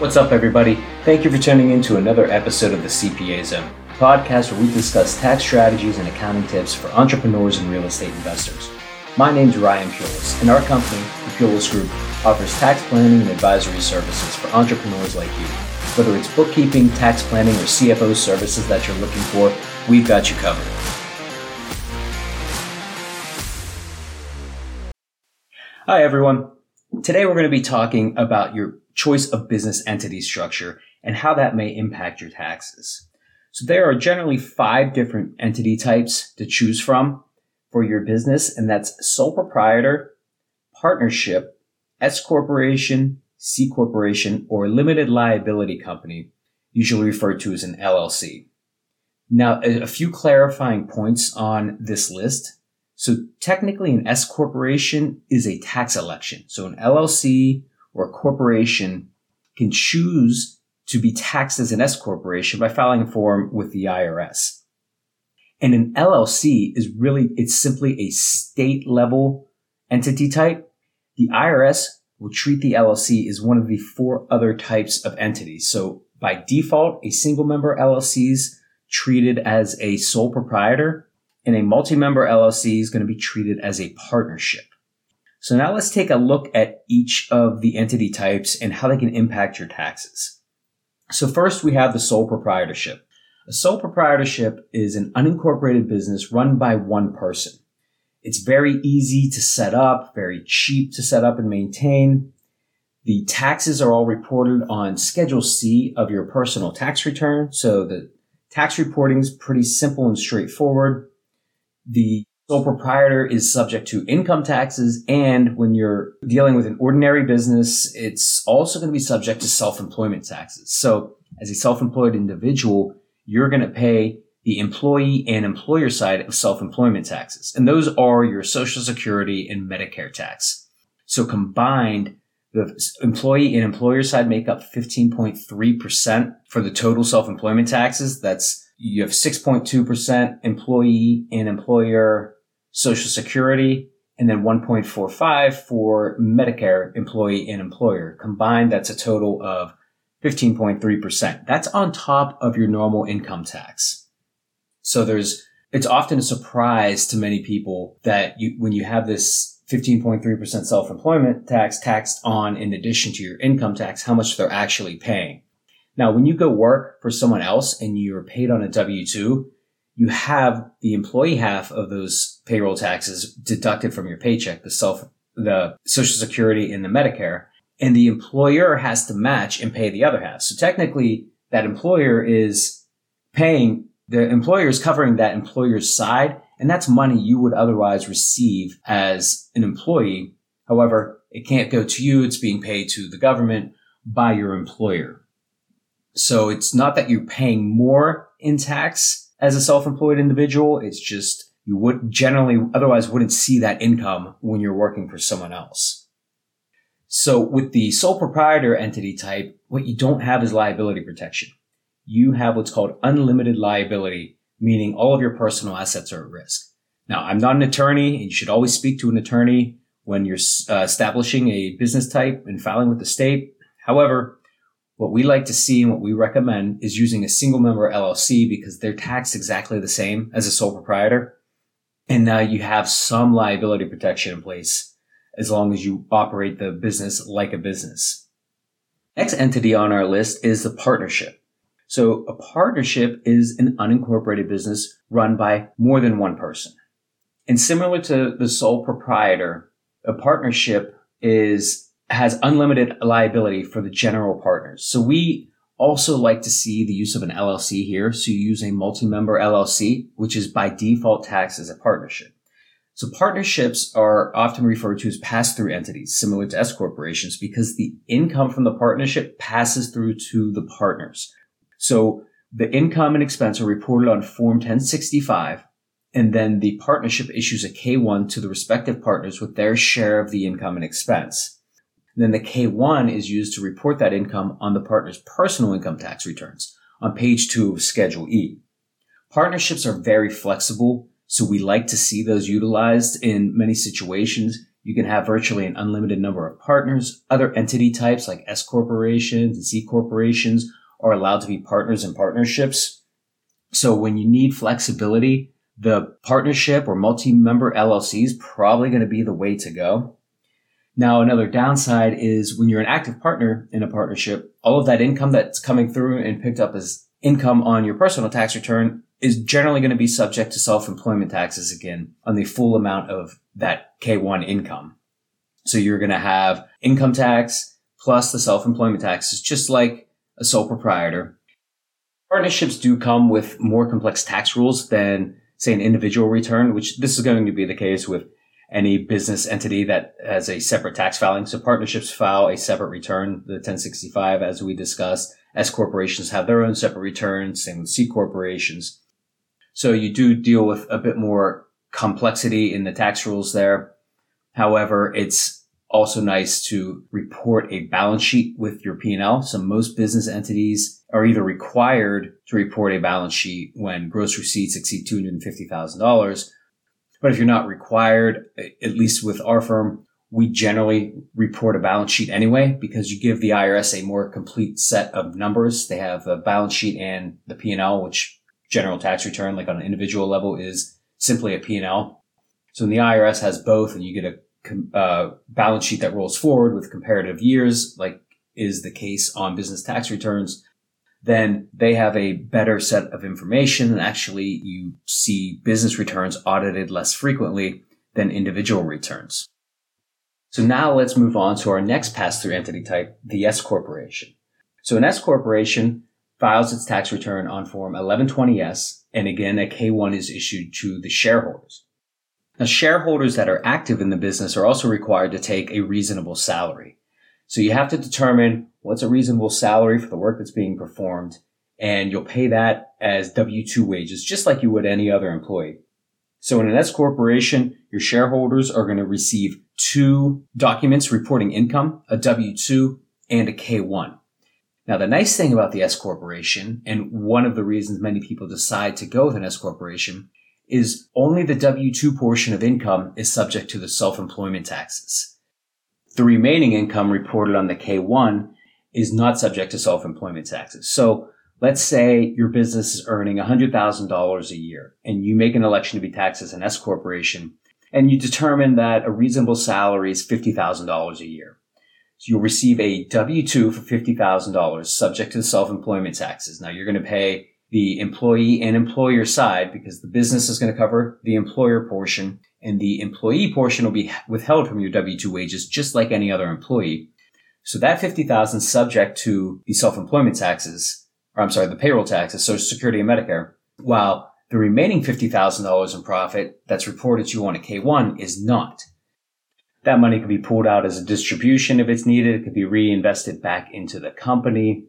What's up, everybody? Thank you for tuning in to another episode of the CPA Zone, podcast where we discuss tax strategies and accounting tips for entrepreneurs and real estate investors. My name is Ryan Pulice, and our company, the Pulice Group, offers tax planning and advisory services for entrepreneurs like you. Whether it's bookkeeping, tax planning, or CFO services that you're looking for, we've got you covered. Hi, everyone. Today we're going to be talking about your choice of business entity structure and how that may impact your taxes. So there are generally five different entity types to choose from for your business, and that's sole proprietor, partnership, S corporation, C corporation, or limited liability company, usually referred to as an LLC. Now, a few clarifying points on this list. So technically an S corporation is a tax election. So an LLC or a corporation can choose to be taxed as an S corporation by filing a form with the IRS. And an LLC is really, it's simply a state level entity type. The IRS will treat the LLC as one of the four other types of entities. So by default, a single member LLC is treated as a sole proprietor and a multi-member LLC is going to be treated as a partnership. So now let's take a look at each of the entity types and how they can impact your taxes. So first we have the sole proprietorship. A sole proprietorship is an unincorporated business run by one person. It's very easy to set up, very cheap to set up and maintain. The taxes are all reported on Schedule C of your personal tax return. So the tax reporting is pretty simple and straightforward. The sole proprietor is subject to income taxes. And when you're dealing with an ordinary business, it's also going to be subject to self-employment taxes. So as a self-employed individual, you're going to pay the employee and employer side of self-employment taxes. And those are your social security and Medicare tax. So combined, the employee and employer side make up 15.3% for the total self-employment taxes. That's you have 6.2% employee and employer social security and then 1.45 for Medicare employee and employer. Combined, that's a total of 15.3%. That's on top of your normal income tax. So there's, it's often a surprise to many people that you, when you have this 15.3% self-employment tax taxed on in addition to your income tax, how much they're actually paying. Now, when you go work for someone else and you're paid on a W-2, you have the employee half of those payroll taxes deducted from your paycheck, the self, the social security and the Medicare, and the employer has to match and pay the other half. So technically that employer is paying, the employer is covering that employer's side, and that's money you would otherwise receive as an employee. However, it can't go to you. It's being paid to the government by your employer. So it's not that you're paying more in tax as a self-employed individual. It's just you would generally otherwise wouldn't see that income when you're working for someone else. So with the sole proprietor entity type, what you don't have is liability protection. You have what's called unlimited liability, meaning all of your personal assets are at risk. Now, I'm not an attorney and you should always speak to an attorney when you're uh, establishing a business type and filing with the state. However, what we like to see and what we recommend is using a single member LLC because they're taxed exactly the same as a sole proprietor. And now you have some liability protection in place as long as you operate the business like a business. Next entity on our list is the partnership. So a partnership is an unincorporated business run by more than one person. And similar to the sole proprietor, a partnership is has unlimited liability for the general partners. So we also like to see the use of an LLC here. So you use a multi-member LLC, which is by default taxed as a partnership. So partnerships are often referred to as pass-through entities, similar to S corporations, because the income from the partnership passes through to the partners. So the income and expense are reported on Form 1065, and then the partnership issues a K1 to the respective partners with their share of the income and expense. Then the K1 is used to report that income on the partner's personal income tax returns on page two of Schedule E. Partnerships are very flexible, so we like to see those utilized in many situations You can have virtually an unlimited number of partners. Other entity types like S corporations and C corporations are allowed to be partners in partnerships. So when you need flexibility, the partnership or multi-member LLC is probably going to be the way to go. Now, another downside is when you're an active partner in a partnership, all of that income that's coming through and picked up as income on your personal tax return is generally going to be subject to self-employment taxes again on the full amount of that K1 income. So you're going to have income tax plus the self-employment taxes, just like a sole proprietor. Partnerships do come with more complex tax rules than say an individual return, which this is going to be the case with any business entity that has a separate tax filing. So partnerships file a separate return, the 1065, as we discussed. S corporations have their own separate returns, same with C corporations. So you do deal with a bit more complexity in the tax rules there. However, it's also nice to report a balance sheet with your P&L. So most business entities are either required to report a balance sheet when gross receipts exceed $250,000. But if you're not required, at least with our firm, we generally report a balance sheet anyway because you give the IRS a more complete set of numbers. They have a balance sheet and the P&L, which general tax return, like on an individual level, is simply a P&L. So the IRS has both and you get a uh, balance sheet that rolls forward with comparative years, like is the case on business tax returns, then they have a better set of information and actually you see business returns audited less frequently than individual returns. So now let's move on to our next pass-through entity type, the S corporation. So an S corporation files its tax return on form 1120S and again a K1 is issued to the shareholders. Now shareholders that are active in the business are also required to take a reasonable salary. So you have to determine what's a reasonable salary for the work that's being performed, and you'll pay that as W-2 wages, just like you would any other employee. So in an S corporation, your shareholders are going to receive two documents reporting income, a W-2 and a K-1. Now, the nice thing about the S corporation, and one of the reasons many people decide to go with an S corporation, is only the W-2 portion of income is subject to the self-employment taxes. The remaining income reported on the K1 is not subject to self-employment taxes. So let's say your business is earning $100,000 a year and you make an election to be taxed as an S corporation and you determine that a reasonable salary is $50,000 a year. So you'll receive a W-2 for $50,000 subject to the self-employment taxes. Now you're going to pay the employee and employer side because the business is going to cover the employer portion and the employee portion will be withheld from your W-2 wages just like any other employee. So that 50,000 is subject to the self-employment taxes, or I'm sorry, the payroll taxes, Social Security and Medicare, while the remaining $50,000 in profit that's reported to you on a K1 is not. That money can be pulled out as a distribution if it's needed. It could be reinvested back into the company.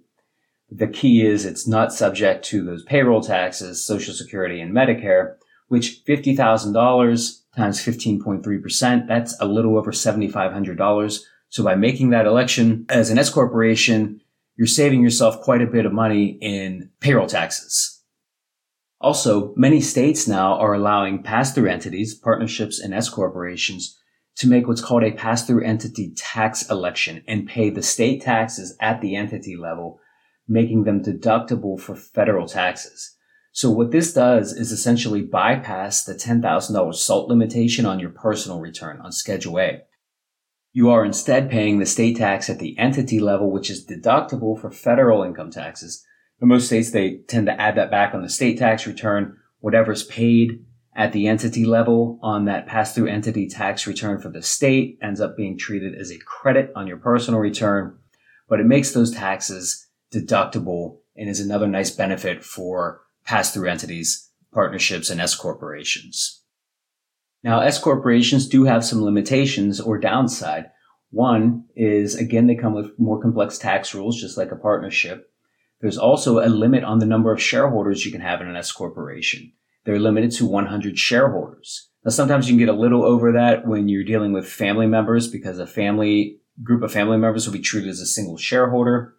The key is it's not subject to those payroll taxes, Social Security and Medicare, which $50,000 times 15.3%, that's a little over $7,500. So by making that election as an S corporation, you're saving yourself quite a bit of money in payroll taxes. Also, many states now are allowing pass-through entities, partnerships, and S corporations to make what's called a pass-through entity tax election and pay the state taxes at the entity level, making them deductible for federal taxes. So what this does is essentially bypass the $10,000 SALT limitation on your personal return on Schedule A. You are instead paying the state tax at the entity level, which is deductible for federal income taxes. In most states, they tend to add that back on the state tax return. Whatever's paid at the entity level on that pass-through entity tax return for the state ends up being treated as a credit on your personal return, but it makes those taxes deductible and is another nice benefit for pass-through entities, partnerships, and S corporations. Now, S corporations do have some limitations or downside. One is, again, they come with more complex tax rules, just like a partnership. There's also a limit on the number of shareholders you can have in an S corporation. They're limited to 100 shareholders. Now, sometimes you can get a little over that when you're dealing with family members because a family group of family members will be treated as a single shareholder.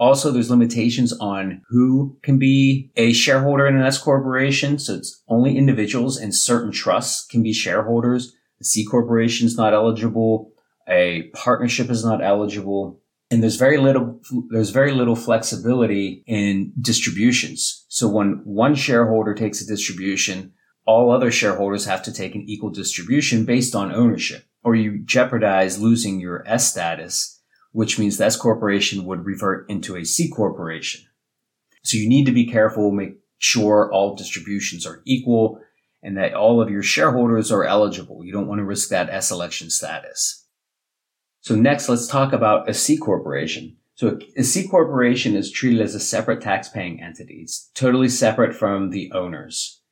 Also, there's limitations on who can be a shareholder in an S corporation. So it's only individuals and certain trusts can be shareholders. The C corporation is not eligible. A partnership is not eligible. And there's very little, there's very little flexibility in distributions. So when one shareholder takes a distribution, all other shareholders have to take an equal distribution based on ownership, or you jeopardize losing your S status, which means the S corporation would revert into a C corporation. So you need to be careful, make sure all distributions are equal and that all of your shareholders are eligible. You don't want to risk that S election status. So next, let's talk about a C corporation. So a C corporation is treated as a separate tax-paying entity. It's totally separate from the owners.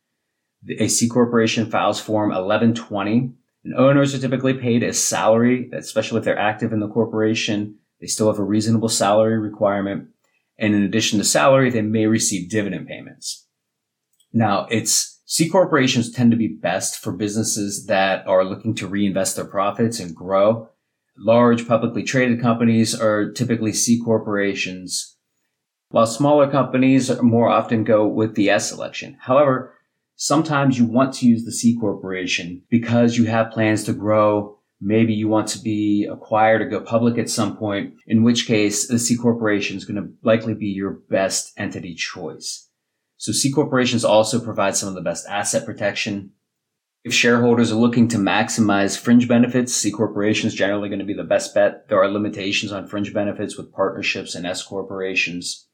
A C corporation files form 1120 and owners are typically paid a salary, especially if they're active in the corporation. They still have a reasonable salary requirement. And in addition to salary, they may receive dividend payments. Now, it's C corporations tend to be best for businesses that are looking to reinvest their profits and grow. Large publicly traded companies are typically C corporations, while smaller companies more often go with the S election. However, sometimes you want to use the C corporation because you have plans to grow Maybe you want to be acquired or go public at some point, in which case the C corporation is going to likely be your best entity choice. So C corporations also provide some of the best asset protection. If shareholders are looking to maximize fringe benefits, C corporations generally going to be the best bet. There are limitations on fringe benefits with partnerships and S corporations.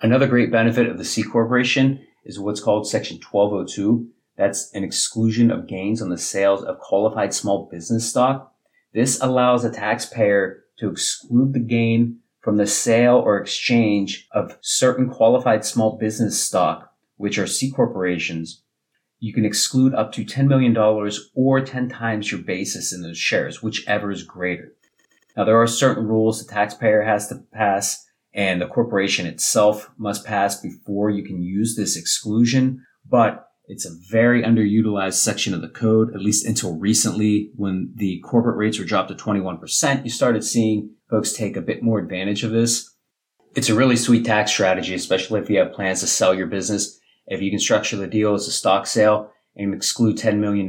Another great benefit of the C corporation is what's called section 1202 that's an exclusion of gains on the sales of qualified small business stock. This allows a taxpayer to exclude the gain from the sale or exchange of certain qualified small business stock, which are C corporations. You can exclude up to $10 million or 10 times your basis in those shares, whichever is greater. Now, there are certain rules the taxpayer has to pass and the corporation itself must pass before you can use this exclusion, but it's a very underutilized section of the code, at least until recently when the corporate rates were dropped to 21%. You started seeing folks take a bit more advantage of this. It's a really sweet tax strategy, especially if you have plans to sell your business. If you can structure the deal as a stock sale and exclude $10 million,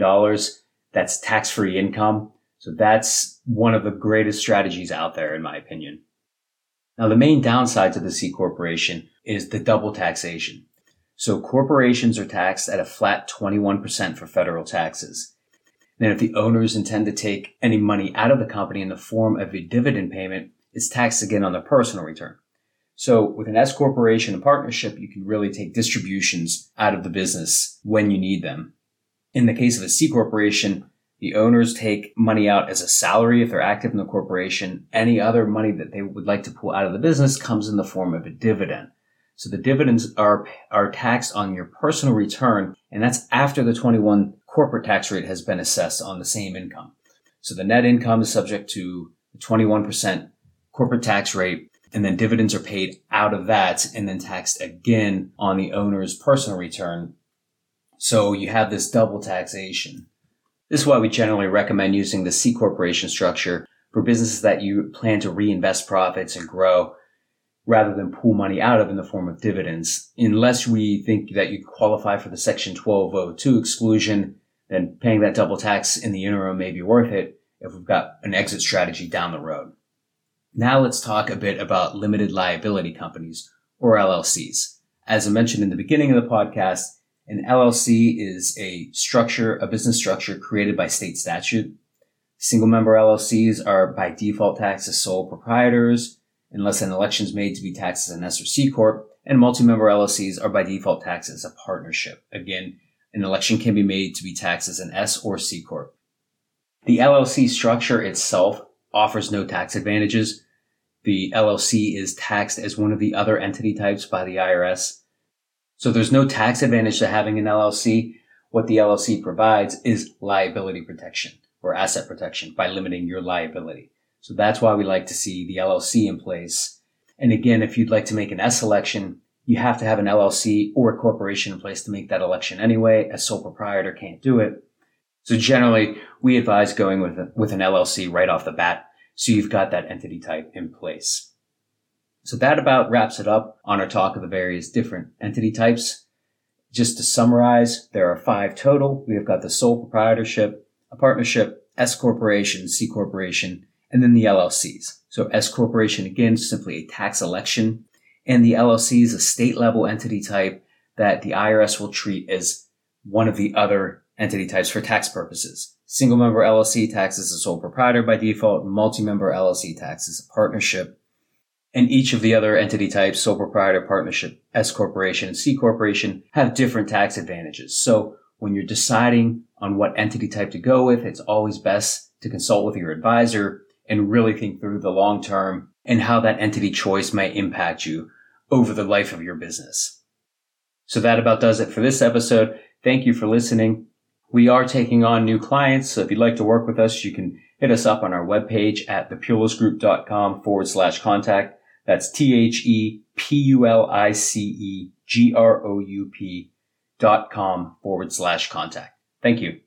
that's tax free income. So that's one of the greatest strategies out there, in my opinion. Now, the main downside to the C corporation is the double taxation. So corporations are taxed at a flat 21% for federal taxes. Then if the owners intend to take any money out of the company in the form of a dividend payment, it's taxed again on their personal return. So with an S corporation and partnership, you can really take distributions out of the business when you need them. In the case of a C corporation, the owners take money out as a salary if they're active in the corporation. Any other money that they would like to pull out of the business comes in the form of a dividend. So the dividends are, are taxed on your personal return, and that's after the 21 corporate tax rate has been assessed on the same income. So the net income is subject to the 21% corporate tax rate, and then dividends are paid out of that and then taxed again on the owner's personal return. So you have this double taxation. This is why we generally recommend using the C corporation structure for businesses that you plan to reinvest profits and grow rather than pull money out of in the form of dividends. Unless we think that you qualify for the Section 1202 exclusion, then paying that double tax in the interim may be worth it if we've got an exit strategy down the road. Now let's talk a bit about limited liability companies or LLCs. As I mentioned in the beginning of the podcast, an LLC is a structure, a business structure created by state statute. Single member LLCs are by default taxed as sole proprietors unless an election is made to be taxed as an S or C corp, and multi-member LLCs are by default taxed as a partnership. Again, an election can be made to be taxed as an S or C corp. The LLC structure itself offers no tax advantages. The LLC is taxed as one of the other entity types by the IRS. So there's no tax advantage to having an LLC. What the LLC provides is liability protection or asset protection by limiting your liability. So that's why we like to see the LLC in place. And again, if you'd like to make an S election, you have to have an LLC or a corporation in place to make that election anyway. A sole proprietor can't do it. So generally, we advise going with, a, with an LLC right off the bat. So you've got that entity type in place. So that about wraps it up on our talk of the various different entity types. Just to summarize, there are five total. We have got the sole proprietorship, a partnership, S corporation, C corporation, and then the LLCs. So S corporation again, simply a tax election, and the LLC is a state level entity type that the IRS will treat as one of the other entity types for tax purposes. Single member LLC taxes a sole proprietor by default, multi-member LLC taxes a partnership, and each of the other entity types, sole proprietor, partnership, S corporation, and C corporation, have different tax advantages. So when you're deciding on what entity type to go with, it's always best to consult with your advisor and really think through the long term and how that entity choice may impact you over the life of your business. So that about does it for this episode. Thank you for listening. We are taking on new clients. So if you'd like to work with us, you can hit us up on our webpage at thepulicegroup.com forward slash contact. That's T-H-E-P-U-L-I-C-E-G-R-O-U-P dot com forward slash contact. Thank you.